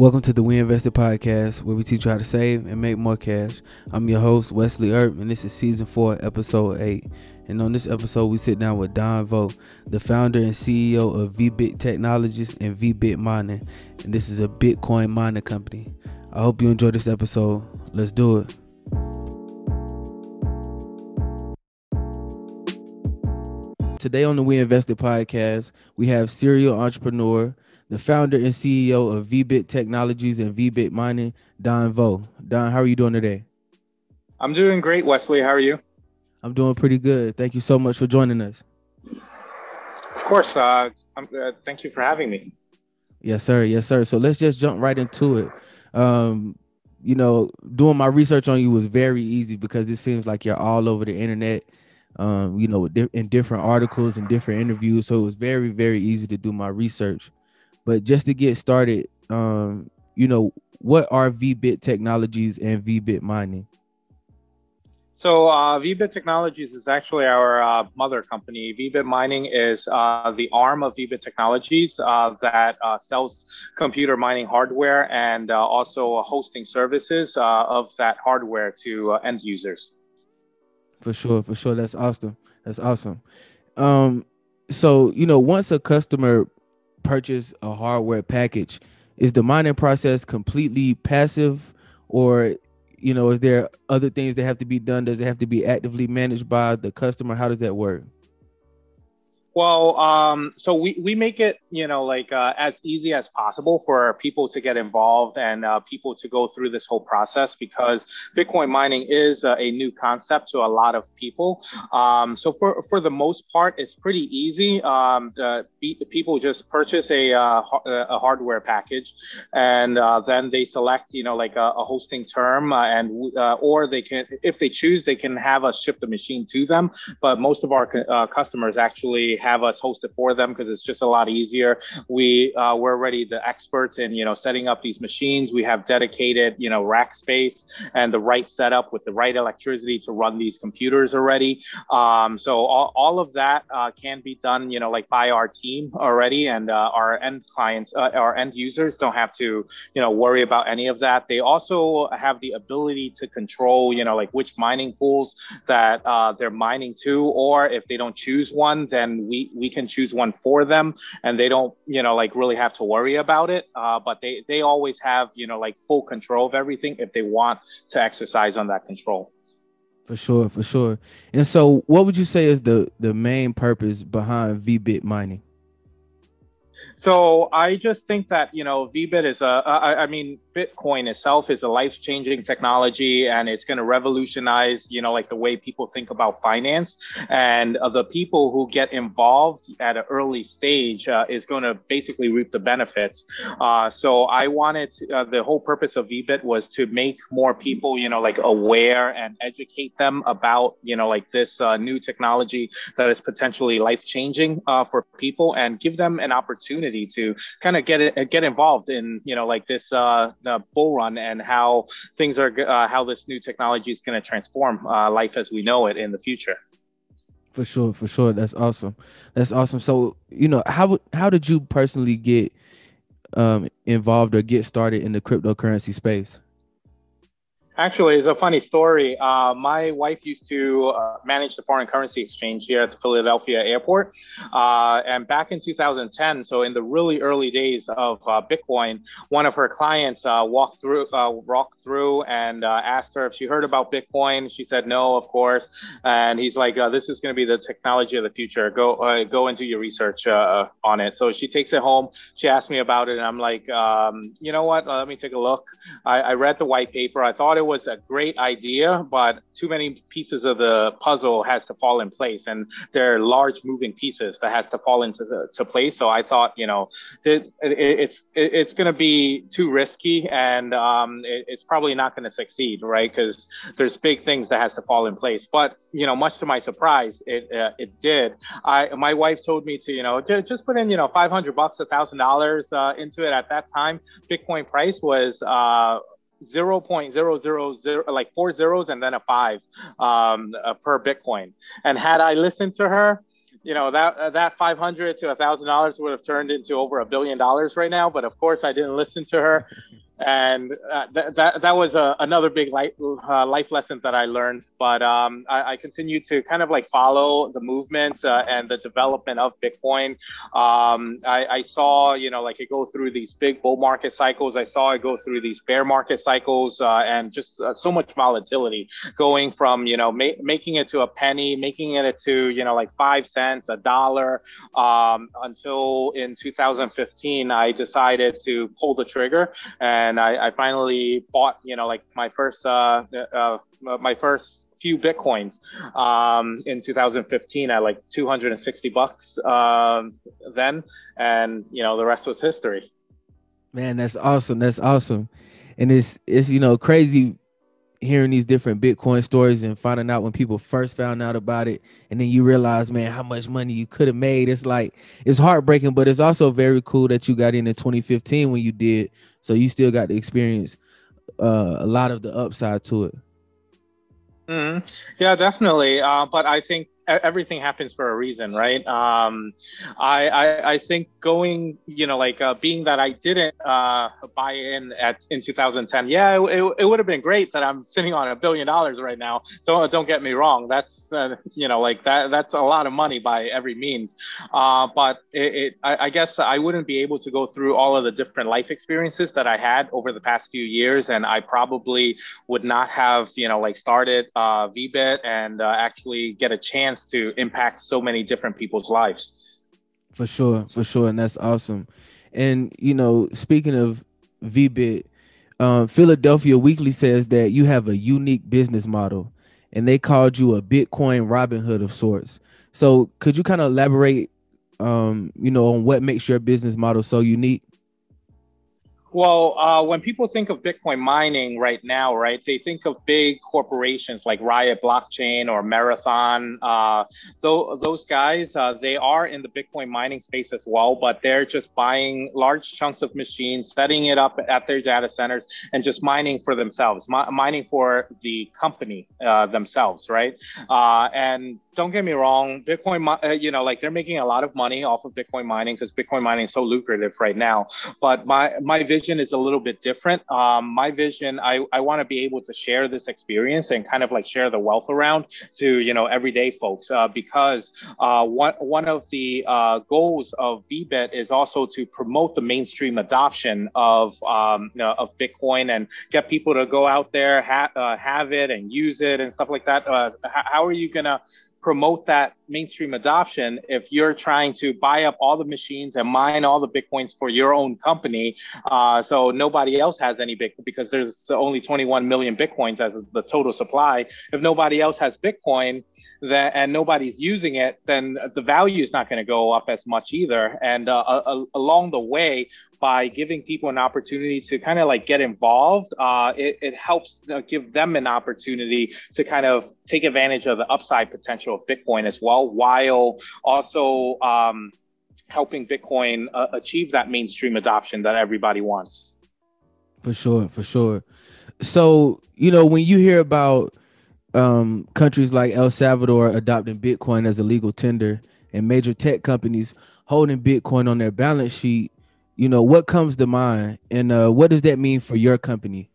Welcome to the We Invested podcast, where we teach you how to save and make more cash. I'm your host, Wesley Earp, and this is season four, episode eight. And on this episode, we sit down with Don Vo, the founder and CEO of VBit Technologies and VBit Mining. And this is a Bitcoin mining company. I hope you enjoy this episode. Let's do it. Today on the We Invested podcast, we have serial entrepreneur, the founder and CEO of VBit Technologies and VBit Mining, Don Vo. Don, how are you doing today? I'm doing great, Wesley. How are you? I'm doing pretty good. Thank you so much for joining us. Of course. Uh, uh, thank you for having me. Yes, sir. Yes, sir. So let's just jump right into it. Um, you know, doing my research on you was very easy because it seems like you're all over the internet. Um, you know, in different articles and different interviews. So it was very, very easy to do my research. But just to get started, um, you know, what are VBit technologies and VBit mining? So uh, VBit Technologies is actually our uh, mother company. VBit Mining is uh, the arm of VBit Technologies uh, that uh, sells computer mining hardware and uh, also hosting services of that hardware to end users. For sure, for sure. That's awesome. That's awesome. Um, so you know, once a customer purchase a hardware package, is the mining process completely passive, or you know, is there other things that have to be done? Does it have to be actively managed by the customer? How does that work? Well, um, so we, we make it, you know, like uh, as easy as possible for people to get involved and uh, people to go through this whole process because Bitcoin mining is uh, a new concept to a lot of people. Um, so for, for the most part, it's pretty easy. Um, people just purchase a, uh, a hardware package and uh, then they select, you know, like a, a hosting term uh, and or they can, if they choose, they can have us ship the machine to them. But most of our customers actually have us host it for them because it's just a lot easier. We uh, we're already the experts in you know setting up these machines. We have dedicated you know rack space and the right setup with the right electricity to run these computers already. Um, so all, all of that uh, can be done you know like by our team already, and uh, our end clients, uh, our end users don't have to you know worry about any of that. They also have the ability to control you know like which mining pools that uh, they're mining to, or if they don't choose one, then we we can choose one for them and they don't you know like really have to worry about it. Uh, but they they always have you know like full control of everything if they want to exercise on that control. For sure for sure. And so what would you say is the the main purpose behind vbit mining? So I just think that you know VBit is a. I, I mean Bitcoin itself is a life-changing technology, and it's going to revolutionize you know like the way people think about finance, and uh, the people who get involved at an early stage uh, is going to basically reap the benefits. Uh, so I wanted to, uh, the whole purpose of VBit was to make more people you know like aware and educate them about you know like this uh, new technology that is potentially life-changing uh, for people, and give them an opportunity opportunity to kind of get it, get involved in you know like this uh, bull run and how things are uh, how this new technology is going to transform uh, life as we know it in the future. For sure, for sure, that's awesome. That's awesome. So you know how how did you personally get um, involved or get started in the cryptocurrency space? Actually, it's a funny story. Uh, my wife used to uh, manage the foreign currency exchange here at the Philadelphia airport. Uh, and back in 2010, so in the really early days of uh, Bitcoin, one of her clients uh, walked through, uh, walked through and asked her if she heard about Bitcoin. She said no, of course. And he's like, "This is going to be the technology of the future. Go, go into your research on it." So she takes it home. She asked me about it, and I'm like, um, "You know what? let me take a look." I, I read the white paper. I thought it was a great idea, but too many pieces of the puzzle has to fall in place, and there are large moving pieces that has to fall into the, to place. So I thought, you know, it, it, it's it, it's going to be too risky, and um, it, it's probably not going to succeed, right? Because there's big things that has to fall in place. But you know, much to my surprise, it uh, it did. I my wife told me to, you know, just, just put in, you know, 500 bucks, a thousand dollars uh, into it. At that time, Bitcoin price was uh, 0.000 like four zeros and then a five um, uh, per bitcoin. And had i listened to her you know that that 500 to a thousand dollars would have turned into over a billion dollars right now but of course i didn't listen to her and uh, th- that that was another big life uh, life lesson that I learned. But um, I, I continue to kind of like follow the movements uh, and the development of Bitcoin. Um, I, I, saw you know like it go through these big bull market cycles. I saw it go through these bear market cycles, uh, and just uh, so much volatility going from you know ma- making it to a penny, making it to you know like five cents, a dollar, um, until in 2015 I decided to pull the trigger and and I, I finally bought, you know, like my first, uh, uh, my first few bitcoins um, in 2015 at like 260 bucks um, then, and you know the rest was history. Man, that's awesome. That's awesome, and it's it's you know crazy hearing these different Bitcoin stories and finding out when people first found out about it, and then you realize, man, how much money you could have made. It's like it's heartbreaking, but it's also very cool that you got in in 2015 when you did. So you still got to experience uh, a lot of the upside to it. Mm-hmm. Yeah, definitely. Uh, but I think everything happens for a reason, right? Um, I, I, I think going, you know, like uh, being that I didn't uh, buy in at in 2010, yeah, it, it would have been great that I'm sitting on a billion dollars right now. Don't don't get me wrong. That's uh, you know like that that's a lot of money by every means. Uh, but it, it I, I, guess I wouldn't be able to go through all of the different life experiences that I had over the past few years, and I probably would not have you know like started uh, VBit and uh, actually get a chance chance to impact so many different people's lives. For sure, for sure, and that's awesome. And you know, speaking of VBit, um, Philadelphia Weekly says that you have a unique business model, and they called you a Bitcoin Robin Hood of sorts. So, could you kind of elaborate, um, you know, on what makes your business model so unique? Well, uh, when people think of Bitcoin mining right now, right, they think of big corporations like Riot Blockchain or Marathon. Uh, those guys, uh, they are in the Bitcoin mining space as well, but they're just buying large chunks of machines, setting it up at their data centers, and just mining for themselves, mi- mining for the company uh, themselves, right? Uh, and don't get me wrong, Bitcoin, uh, you know, like they're making a lot of money off of Bitcoin mining because Bitcoin mining is so lucrative right now. But my my vision is a little bit different. Um, my vision, I I want to be able to share this experience and kind of like share the wealth around to you know everyday folks uh, because uh, one one of the uh, goals of VBit is also to promote the mainstream adoption of um, you know, of Bitcoin and get people to go out there ha- uh, have it and use it and stuff like that. Uh, how are you gonna promote that mainstream adoption if you're trying to buy up all the machines and mine all the bitcoins for your own company uh, so nobody else has any bitcoin because there's only 21 million bitcoins as the total supply. If nobody else has bitcoin that and nobody's using it then the value is not going to go up as much either and uh, along the way by giving people an opportunity to kind of like get involved, uh, it, it helps uh, give them an opportunity to kind of take advantage of the upside potential of Bitcoin as well, while also um, helping Bitcoin uh, achieve that mainstream adoption that everybody wants. For sure, for sure. So, you know, when you hear about um, countries like El Salvador adopting Bitcoin as a legal tender and major tech companies holding Bitcoin on their balance sheet, you know what comes to mind? And uh, what does that mean for your company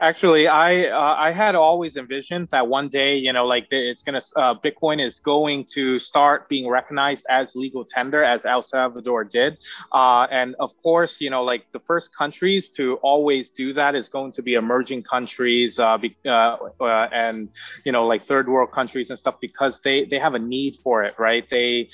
Actually, I uh, I had always envisioned that one day, you know, like it's gonna uh, Bitcoin is going to start being recognized as legal tender, as El Salvador did, uh, and of course, you know, like the first countries to always do that is going to be emerging countries, uh, be, uh, uh, and you know, like third world countries and stuff, because they they have a need for it, right? They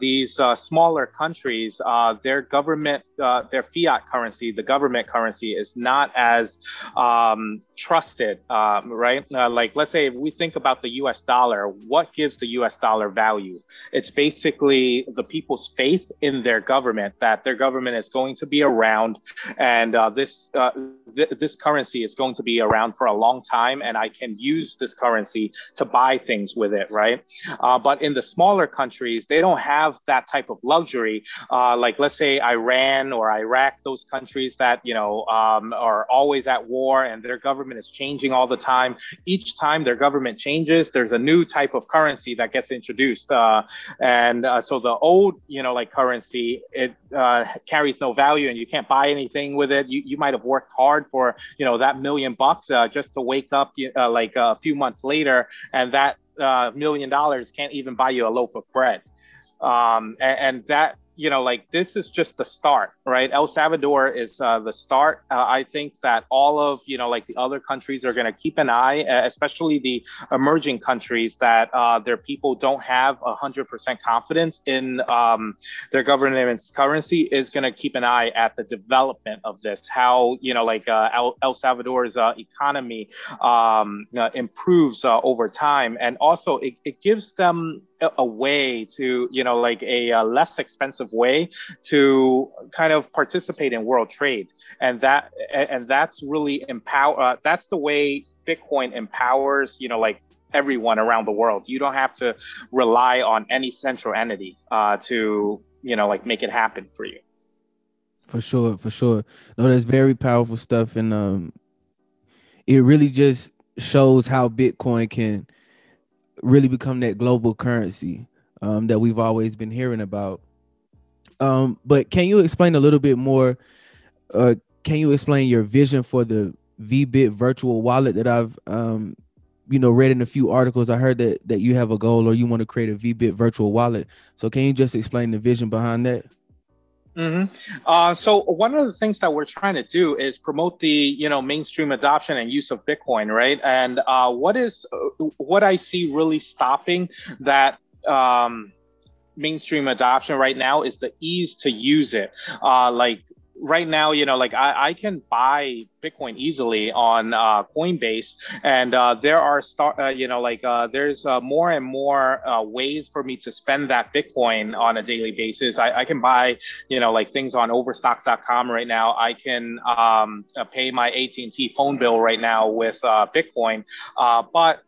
these smaller countries, their government, their fiat currency, the government currency, is not as um, um, trusted, um, right? Uh, like, let's say if we think about the US dollar, what gives the US dollar value? It's basically the people's faith in their government that their government is going to be around and uh, this, uh, th- this currency is going to be around for a long time and I can use this currency to buy things with it, right? Uh, but in the smaller countries, they don't have that type of luxury. Uh, like, let's say Iran or Iraq, those countries that, you know, um, are always at war and their government is changing all the time. Each time their government changes, there's a new type of currency that gets introduced. Uh, and uh, so the old, you know, like currency, it uh, carries no value and you can't buy anything with it. You, you might have worked hard for, you know, that million bucks uh, just to wake up uh, like a few months later and that uh, million dollars can't even buy you a loaf of bread. Um, and, and that you know, like this is just the start, right? El Salvador is uh, the start. Uh, I think that all of, you know, like the other countries are going to keep an eye, especially the emerging countries that uh, their people don't have 100% confidence in um, their government's currency is going to keep an eye at the development of this, how, you know, like uh, El, El, Salvador's uh, economy um, uh, improves over time. And also it, it gives them a way to you know like a, a, less expensive way to kind of participate in world trade. And that and that's really empower uh, that's the way bitcoin empowers you know like everyone around the world. You don't have to rely on any central entity uh, to you know like make it happen for you. For sure for sure. No that's very powerful stuff and um it really just shows how bitcoin can really become that global currency um, that we've always been hearing about. Um, but can you explain a little bit more? Uh, can you explain your vision for the VBit virtual wallet that I've um, you know read in a few articles? I heard that that you have a goal or you want to create a VBit virtual wallet. So can you just explain the vision behind that? Mm-hmm. Uh, so one of the things that we're trying to do is promote the you know mainstream adoption and use of Bitcoin, right? And uh, what is what I see really stopping that um, mainstream adoption right now is the ease to use it. Uh, like right now, you know, like I, I can buy Bitcoin easily on uh, Coinbase, and uh, there are start, uh, you know, like uh, there's uh, more and more uh, ways for me to spend that Bitcoin on a daily basis. I, I can buy, you know, like things on Overstock.com right now. I can um, pay my AT&T phone bill right now with Bitcoin, but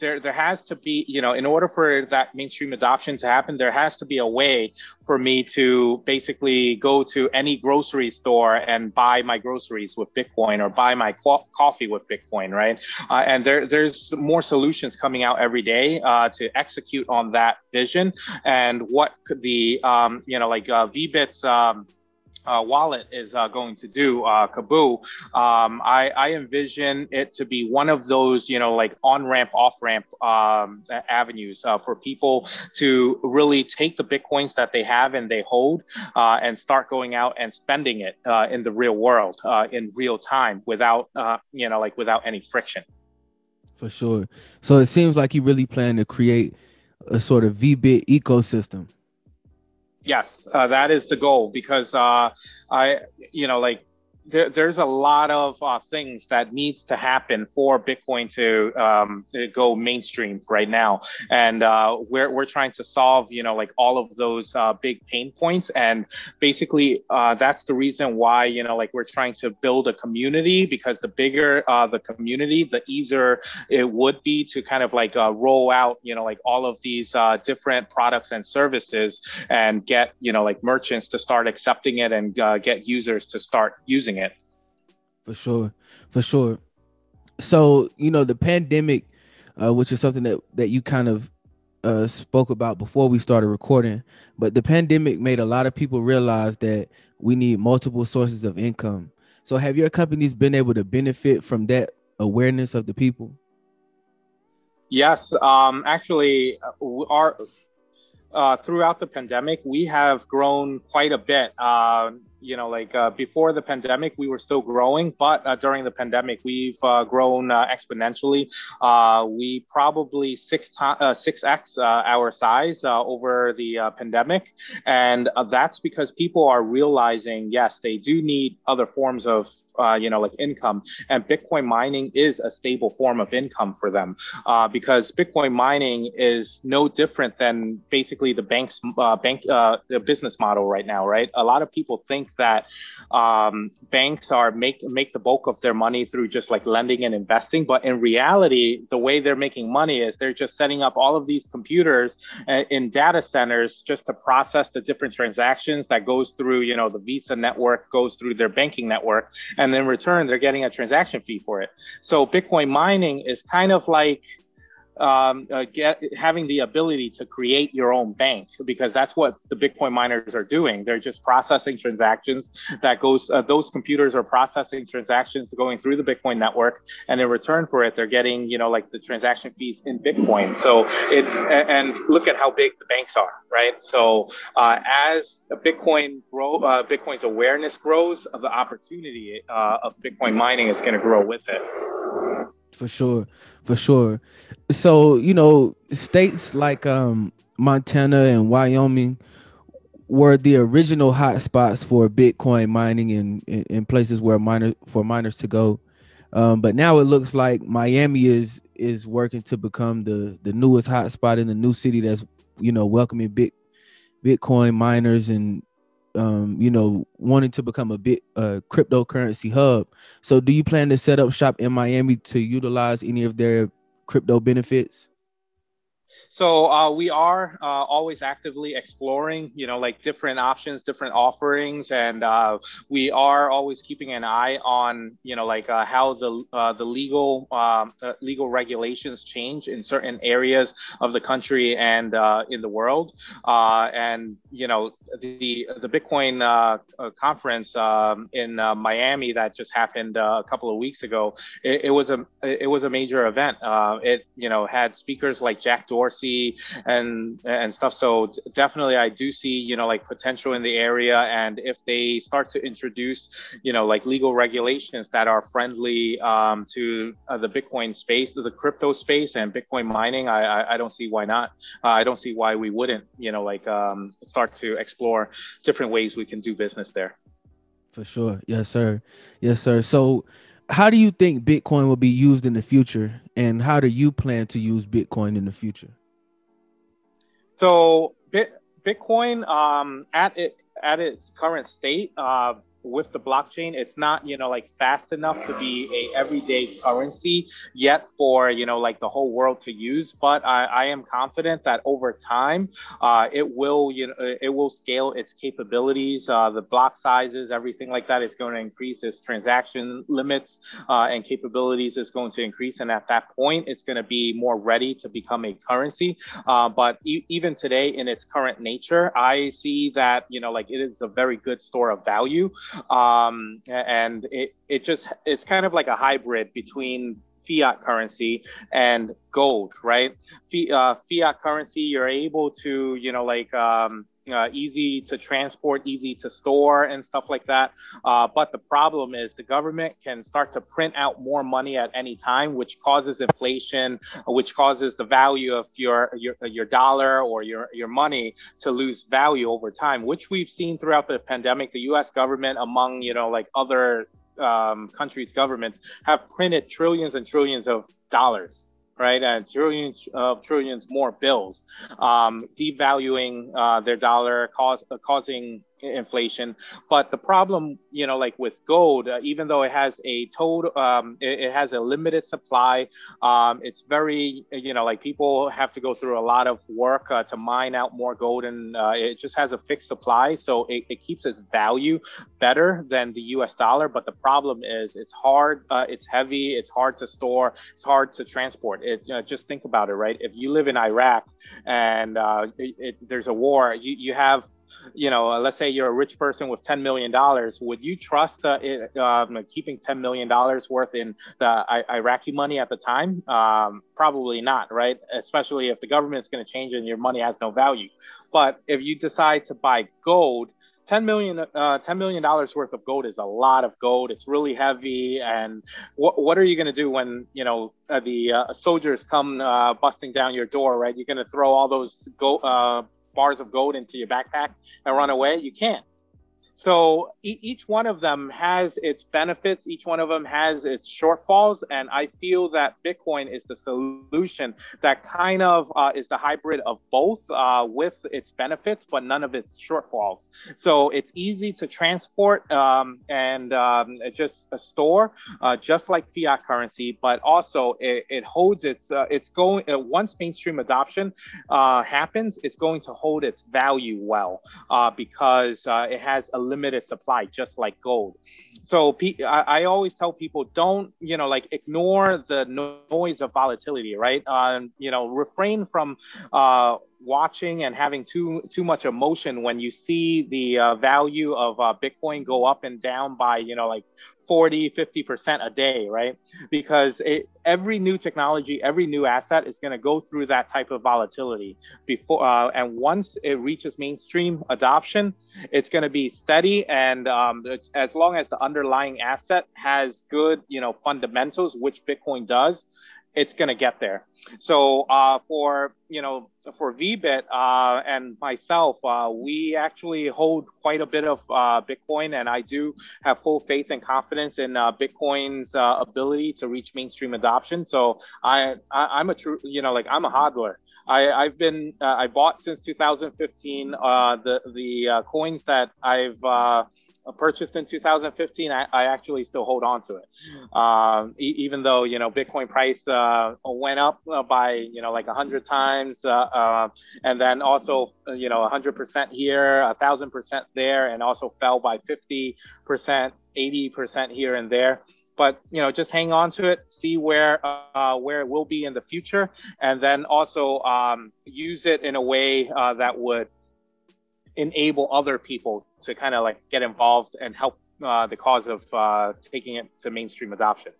there there has to be you know in order for that mainstream adoption to happen there has to be a way for me to basically go to any grocery store and buy my groceries with bitcoin or buy my co- coffee with bitcoin right? Uh, and there there's more solutions coming out every day uh, to execute on that vision. And what could the um, you know like uh, vbits um, uh, wallet is uh, going to do, uh, Kaboo, um, I, I, envision it to be one of those, you know, like on ramp, off ramp um, avenues uh, for people to really take the bitcoins that they have and they hold uh, and start going out and spending it uh, in the real world in real time without, you know, like without any friction. For sure. So it seems like you really plan to create a sort of VBit ecosystem Yes, uh, that is the goal because uh, I, you know, like there, there's a lot of uh, things that needs to happen for Bitcoin to um, go mainstream right now, and uh, we're we're trying to solve you know like all of those uh, big pain points, and basically uh, that's the reason why you know like we're trying to build a community because the bigger uh, the community, the easier it would be to kind of like uh, roll out you know like all of these different products and services and get you know like merchants to start accepting it and get users to start using it. For sure, for sure. So you know the pandemic, uh, which is something that that you kind of uh, spoke about before we started recording, but the pandemic made a lot of people realize that we need multiple sources of income. So have your companies been able to benefit from that awareness of the people? Yes, um, actually, uh, our uh, throughout the pandemic, we have grown quite a bit. Uh, you know, like uh, before the pandemic, we were still growing, but uh, during the pandemic, we've uh, grown uh, exponentially. Uh, we probably six times, six x our size over the pandemic, and that's because people are realizing, yes, they do need other forms of, you know, like income, and Bitcoin mining is a stable form of income for them, because Bitcoin mining is no different than basically the bank's bank the business model right now, right? A lot of people think that um, banks are make make the bulk of their money through just like lending and investing, but in reality, the way they're making money is they're just setting up all of these computers uh, in data centers just to process the different transactions that goes through you know the Visa network goes through their banking network, and in return they're getting a transaction fee for it. So Bitcoin mining is kind of like um, uh, get having the ability to create your own bank because that's what the Bitcoin miners are doing. They're just processing transactions that goes. Uh, those computers are processing transactions going through the Bitcoin network, and in return for it, they're getting you know like the transaction fees in Bitcoin. So it and look at how big the banks are, right? So uh, as Bitcoin grow, uh, Bitcoin's awareness grows, the opportunity uh, of Bitcoin mining is going to grow with it for sure for sure. So you know states like um montana and wyoming were the original hotspots for bitcoin mining in, in, in places where miners for miners to go. Um, but now it looks like miami is is working to become the the newest hotspot in the new city that's you know welcoming big bitcoin miners and um, you know, wanting to become a bit uh, cryptocurrency hub. So, do you plan to set up shop in Miami to utilize any of their crypto benefits? So uh, we are uh, always actively exploring, you know, like different options, different offerings, and uh, we are always keeping an eye on, you know, like uh, how the uh, the legal um, uh, legal regulations change in certain areas of the country and in the world. and you know, the the Bitcoin conference um, in Miami that just happened a couple of weeks ago, it, it was a it was a major event. it you know had speakers like Jack Dorsey and and stuff. So definitely, I do see you know like potential in the area, and if they start to introduce you know like legal regulations that are friendly um, to uh, the Bitcoin space, the crypto space, and Bitcoin mining, I I, I don't see why not. Uh, I don't see why we wouldn't you know like um, start to explore different ways we can do business there. For sure, yes, sir, yes, sir. So how do you think Bitcoin will be used in the future, and how do you plan to use Bitcoin in the future? So Bitcoin um, at it at its current state, uh, with the blockchain it's not you know like fast enough to be a everyday currency yet for you know like the whole world to use but i, I am confident that over time uh, it will you know it will scale its capabilities uh, the block sizes everything like that is going to increase its transaction limits uh, and capabilities is going to increase and at that point it's going to be more ready to become a currency. Uh, but e- even today in its current nature i see that you know like it is a very good store of value um, and it it just it's kind of like a hybrid between fiat currency and gold, right? F- uh, fiat currency, you're able to, you know, like um, uh, easy to transport, easy to store, and stuff like that. Uh, but the problem is the government can start to print out more money at any time, which causes inflation, which causes the value of your your, your dollar or your your money to lose value over time, which we've seen throughout the pandemic. The U.S. government, among you know like other um, countries' governments, have printed trillions and trillions of dollars right? And trillions of trillions more bills, um, devaluing uh, their dollar, cause, uh, causing inflation. But the problem, you know, like with gold, uh, even though it has a total, um, it, it, has a limited supply. Um, it's very, you know, like people have to go through a lot of work uh, to mine out more gold, and uh, it just has a fixed supply, so it, it, keeps its value better than the U.S. dollar. But the problem is, it's hard, uh, it's heavy, it's hard to store, it's hard to transport. It you know, just think about it, right? If you live in Iraq and uh, it, there's a war, you you have you know, uh, let's say you're a rich person with $10 million, would you trust uh, it, um, keeping $10 million worth in the I- Iraqi money at the time? Um, probably not, right? Especially if the government is going to change and your money has no value. But if you decide to buy gold, 10 million uh, 10 million dollars worth of gold is a lot of gold it's really heavy and what, what are you going to do when you know uh, the uh, soldiers come uh, busting down your door right you're going to throw all those gold uh, bars of gold into your backpack and run away. You can't. So e- each one of them has its benefits, each one of them has its shortfalls, and I feel that Bitcoin is the solution that kind of uh, is the hybrid of both uh, with its benefits, but none of its shortfalls. So it's easy to transport um, and um, just store, uh, just like fiat currency, but also it, it holds its uh, it's going uh, once mainstream adoption uh, happens, it's going to hold its value well because it has a limited supply, just like gold. So I, always tell people, don't you know, like ignore the noise of volatility, right? Um, you know, refrain from uh, watching and having too too much emotion when you see the uh, value of uh, Bitcoin go up and down by you know like 40 50% a day right? Because it, every new technology every new asset is going to go through that type of volatility before uh, and once it reaches mainstream adoption it's going to be steady and um, as long as the underlying asset has good you know fundamentals which bitcoin does it's going to get there. So uh, for you know for VBit uh, and myself, uh, we actually hold quite a bit of uh, Bitcoin, and I do have full faith and confidence in uh, Bitcoin's uh, ability to reach mainstream adoption. So I, I am a true you know like I'm a hodler. I, I've been I bought since 2015 the the coins that I've purchased in 2015, I, I, actually still hold on to it. Um, e- even though, you know, Bitcoin price uh, went up uh, by, you know, like 100 times. Uh, uh, and then also, uh, you know, 100% here, 1,000% there, and also fell by 50%, 80% here and there but you know just hang on to it see where uh, where it will be in the future and then also um, use it in a way uh, that would enable other people to kind of like get involved and help uh, the cause of uh, taking it to mainstream adoption.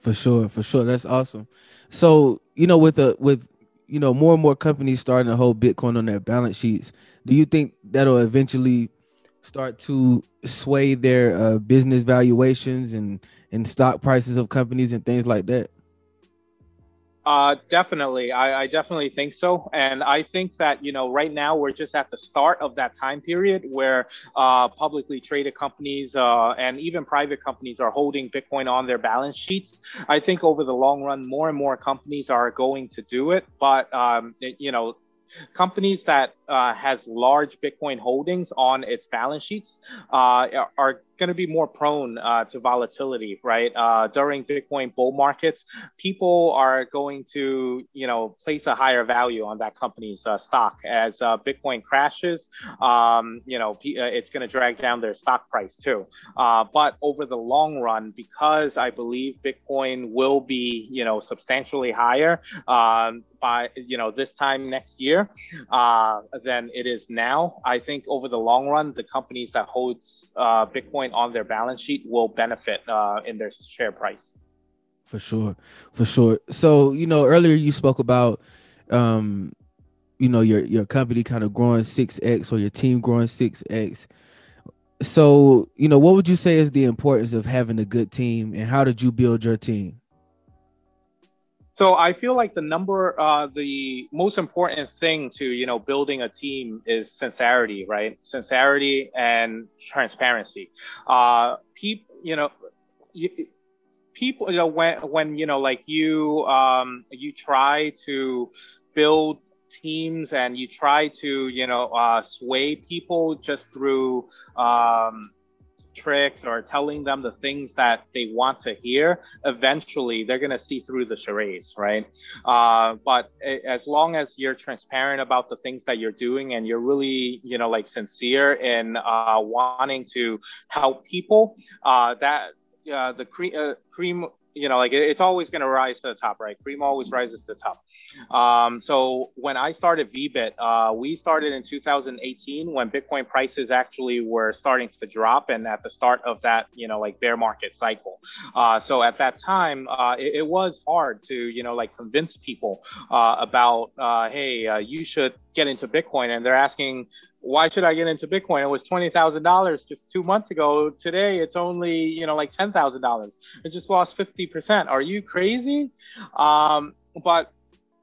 For sure, for sure, that's awesome. So you know, with a with you know more and more companies starting to hold Bitcoin on their balance sheets, do you think that'll eventually start to sway their uh, business valuations and and stock prices of companies and things like that? Uh, definitely. I, I, definitely think so. And I think that, you know, right now we're just at the start of that time period where uh, publicly traded companies uh, and even private companies are holding Bitcoin on their balance sheets. I think over the long run, more and more companies are going to do it. But, um, it, you know, companies that uh, has large Bitcoin holdings on its balance sheets uh, are going to be more prone uh, to volatility, right? Uh, during Bitcoin bull markets, people are going to, you know, place a higher value on that company's uh, stock. As uh, Bitcoin crashes, um, you know, it's going to drag down their stock price too. but over the long run, because I believe Bitcoin will be, you know, substantially higher um, by, you know, this time next year, than it is now. I think over the long run, the companies that holds uh, Bitcoin on their balance sheet will benefit uh, in their share price. For sure, for sure. So you know, earlier you spoke about, um, you know, your your company kind of growing six x or your team growing six x. So you know, what would you say is the importance of having a good team, and how did you build your team? So I feel like the number, uh, the most important thing to you know building a team is sincerity, right? Sincerity and transparency. Uh, people, you know, you, people, you know, when when you know, like you, um, you try to build teams and you try to you know uh, sway people just through um, tricks or telling them the things that they want to hear, eventually they're going to see through the charades, right? Uh, but as long as you're transparent about the things that you're doing and you're really, you know, like sincere in uh, wanting to help people, uh, that uh, the cre- uh, cream you know, like it, it's always going to rise to the top, right? Cream always rises to the top. Um, so when I started VBit, uh, we started in 2018 when Bitcoin prices actually were starting to drop and at the start of that, you know, like bear market cycle. Uh, so at that time, uh, it, it, was hard to, you know, like convince people uh, about, uh, hey, uh, you should get into Bitcoin. And they're asking, why should I get into Bitcoin? It was twenty thousand dollars just two months ago. Today it's only you know like ten thousand dollars. It just lost fifty percent. Are you crazy? Um, but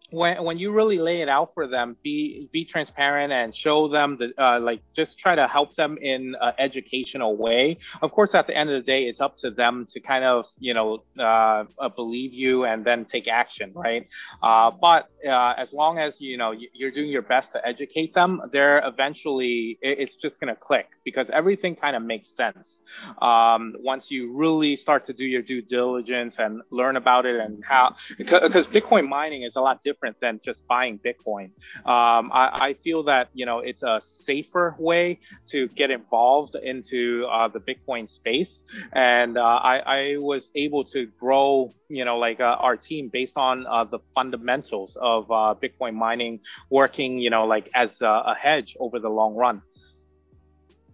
when when you really lay it out for them, be be transparent and show them the uh, like just try to help them in an educational way. Of course, at the end of the day, it's up to them to kind of you know uh, uh believe you and then take action, right? Uh, but uh, as long as you know you're doing your best to educate them, they're eventually it's just gonna click because everything kind of makes sense um, once you really start to do your due diligence and learn about it and how because Bitcoin mining is a lot different than just buying Bitcoin. Um, I, I, feel that you know it's a safer way to get involved into uh, the Bitcoin space, and uh, I, I, was able to grow you know like uh, our team based on uh, the fundamentals of uh, Bitcoin mining working you know like as a hedge over the long run.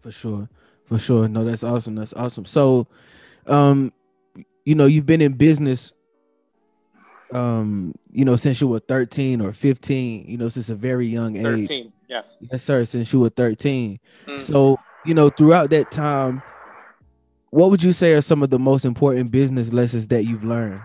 For sure, for sure. No, that's awesome. That's awesome. So, um, you know, you've been in business um, you know, since you were 13 or 15, you know, since a very young age. 13, yes. Yes, sir, since you were 13. Mm-hmm. So, you know, throughout that time, what would you say are some of the most important business lessons that you've learned?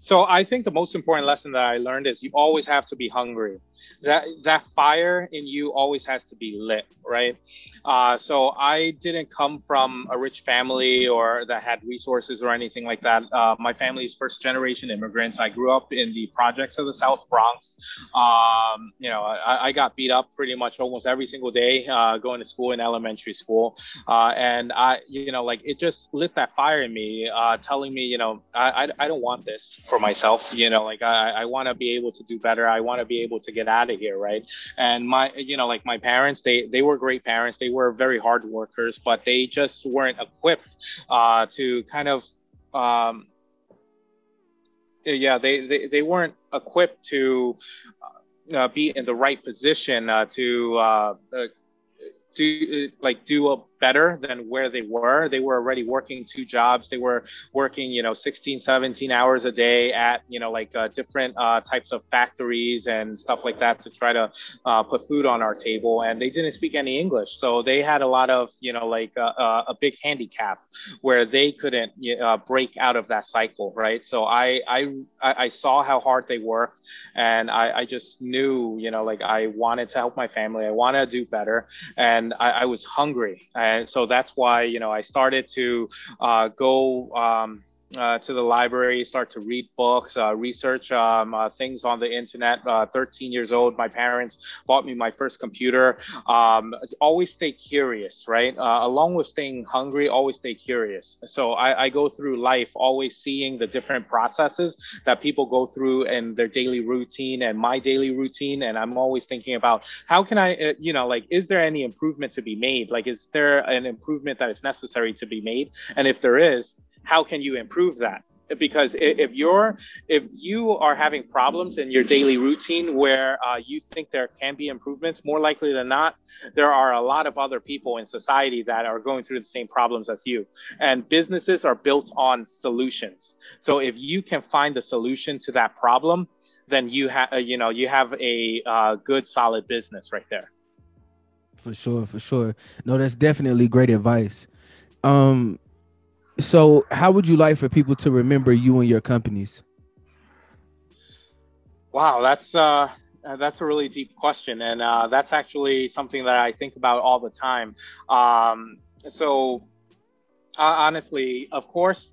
So I think the most important lesson that I learned is you always have to be hungry that that fire in you always has to be lit right? Uh, so i didn't come from a rich family or that had resources or anything like that. Uh, my family's first generation immigrants. I grew up in the projects of the south bronx. Um, you know I, I, got beat up pretty much almost every single day uh, going to school in elementary school. Uh, and i you know like it just lit that fire in me uh, telling me you know I, I, I don't want this for myself. You know like i, I want to be able to do better. I want to be able to get out of here right? And my you know like my parents they they were great parents. They were very hard workers but they just weren't equipped uh, to kind of um, yeah they, they they weren't equipped to uh, be in the right position uh, to uh, uh do like do a better than where they were. They were already working two jobs. They were working, you know, 16, 17 hours a day at, you know, like uh, different uh, types of factories and stuff like that to try to uh, put food on our table. And they didn't speak any English. So they had a lot of, you know, like uh, uh, a big handicap where they couldn't uh, break out of that cycle. Right. So I, I, I saw how hard they worked and I, I just knew, you know, like I wanted to help my family. I wanted to do better. And I, I was hungry and so that's why you know I started to uh, go um, uh, to the library, start to read books, uh, research um, uh, things on the internet. Uh, 13 years old, my parents bought me my first computer. Um, always stay curious, right? Uh, along with staying hungry, always stay curious. So I, I, go through life always seeing the different processes that people go through in their daily routine and my daily routine. And I'm always thinking about how can I, uh, you know, like, is there any improvement to be made? Like, is there an improvement that is necessary to be made? And if there is, how can you improve that? because if you're if you are having problems in your daily routine where uh, you think there can be improvements more likely than not there are a lot of other people in society that are going through the same problems as you. And businesses are built on solutions. So if you can find the solution to that problem then you have uh, you know you have a uh, good solid business right there. For sure for sure. No that's definitely great advice. Um so, how would you like for people to remember you and your companies? Wow, that's uh, that's a really deep question, and uh, that's actually something that I think about all the time. Um, so, uh, honestly, of course,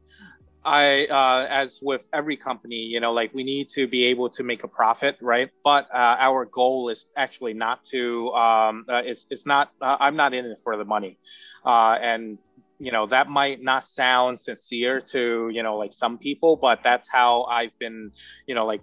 I, uh, as with every company, you know, like we need to be able to make a profit, right? But uh, our goal is actually not to, um, uh, it's, it's not, uh, I'm not in it for the money. Uh, and you know that might not sound sincere to you know like some people but that's how i've been you know like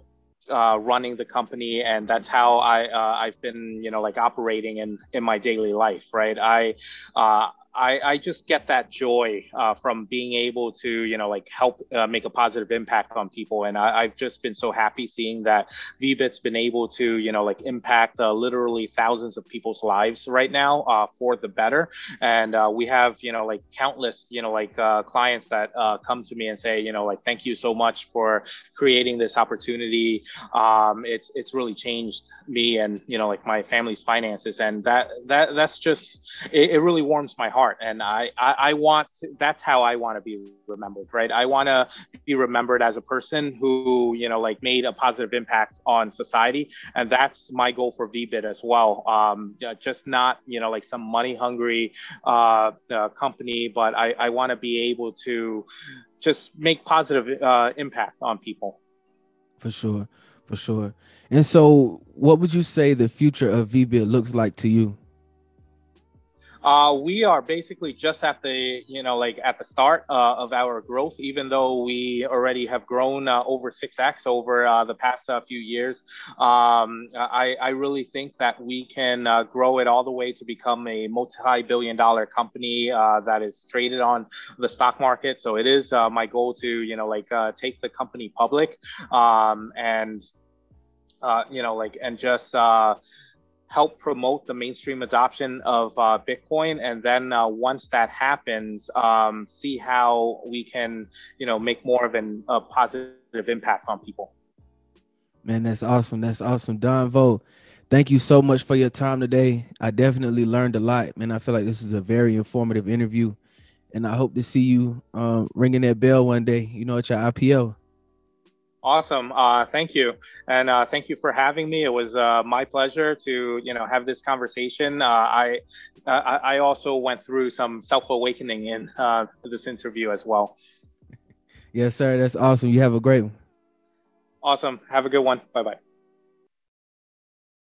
uh, running the company and that's how i uh, i've been you know like operating in in my daily life right? I uh, I, I just get that joy uh, from being able to, you know, like help uh, make a positive impact on people. And I, have just been so happy seeing that VBit's been able to, you know, like impact uh, literally thousands of people's lives right now uh, for the better. And uh, we have, you know, like countless, you know, like uh, clients that come to me and say, you know, like, thank you so much for creating this opportunity. Um, it's, it's really changed me and, you know, like my family's finances. And that, that, that's just, it, it really warms my heart and I I, I want that's how I want to be remembered, right? I want to be remembered as a person who you know like made a positive impact on society, and that's my goal for VBIT as well. Um, just not you know like some money hungry uh, uh, company, but I I want to be able to just make positive uh, impact on people. For sure, for sure. And so, what would you say the future of VBIT looks like to you? Uh, we are basically just at the, you know, like at the start uh, of our growth, even though we already have grown uh, over 6x over uh, the past uh, few years. Um, I, I really think that we can uh, grow it all the way to become a multi billion dollar company that is traded on the stock market. So it is my goal to, you know, like take the company public um, and, you know, like, and just, help promote the mainstream adoption of uh, Bitcoin, and then uh, once that happens, um, see how we can, you know, make more of an, a positive impact on people. Man, that's awesome. That's awesome, Don Vo. Thank you so much for your time today. I definitely learned a lot, man. I feel like this is a very informative interview, and I hope to see you um, ringing that bell one day. You know, at your IPO. Awesome. Uh, thank you. And uh, thank you for having me. It was uh, my pleasure to, you know, have this conversation. Uh, I, I also went through some self-awakening in uh, this interview as well. Yes, sir. That's awesome. You have a great one. Awesome. Have a good one. Bye-bye.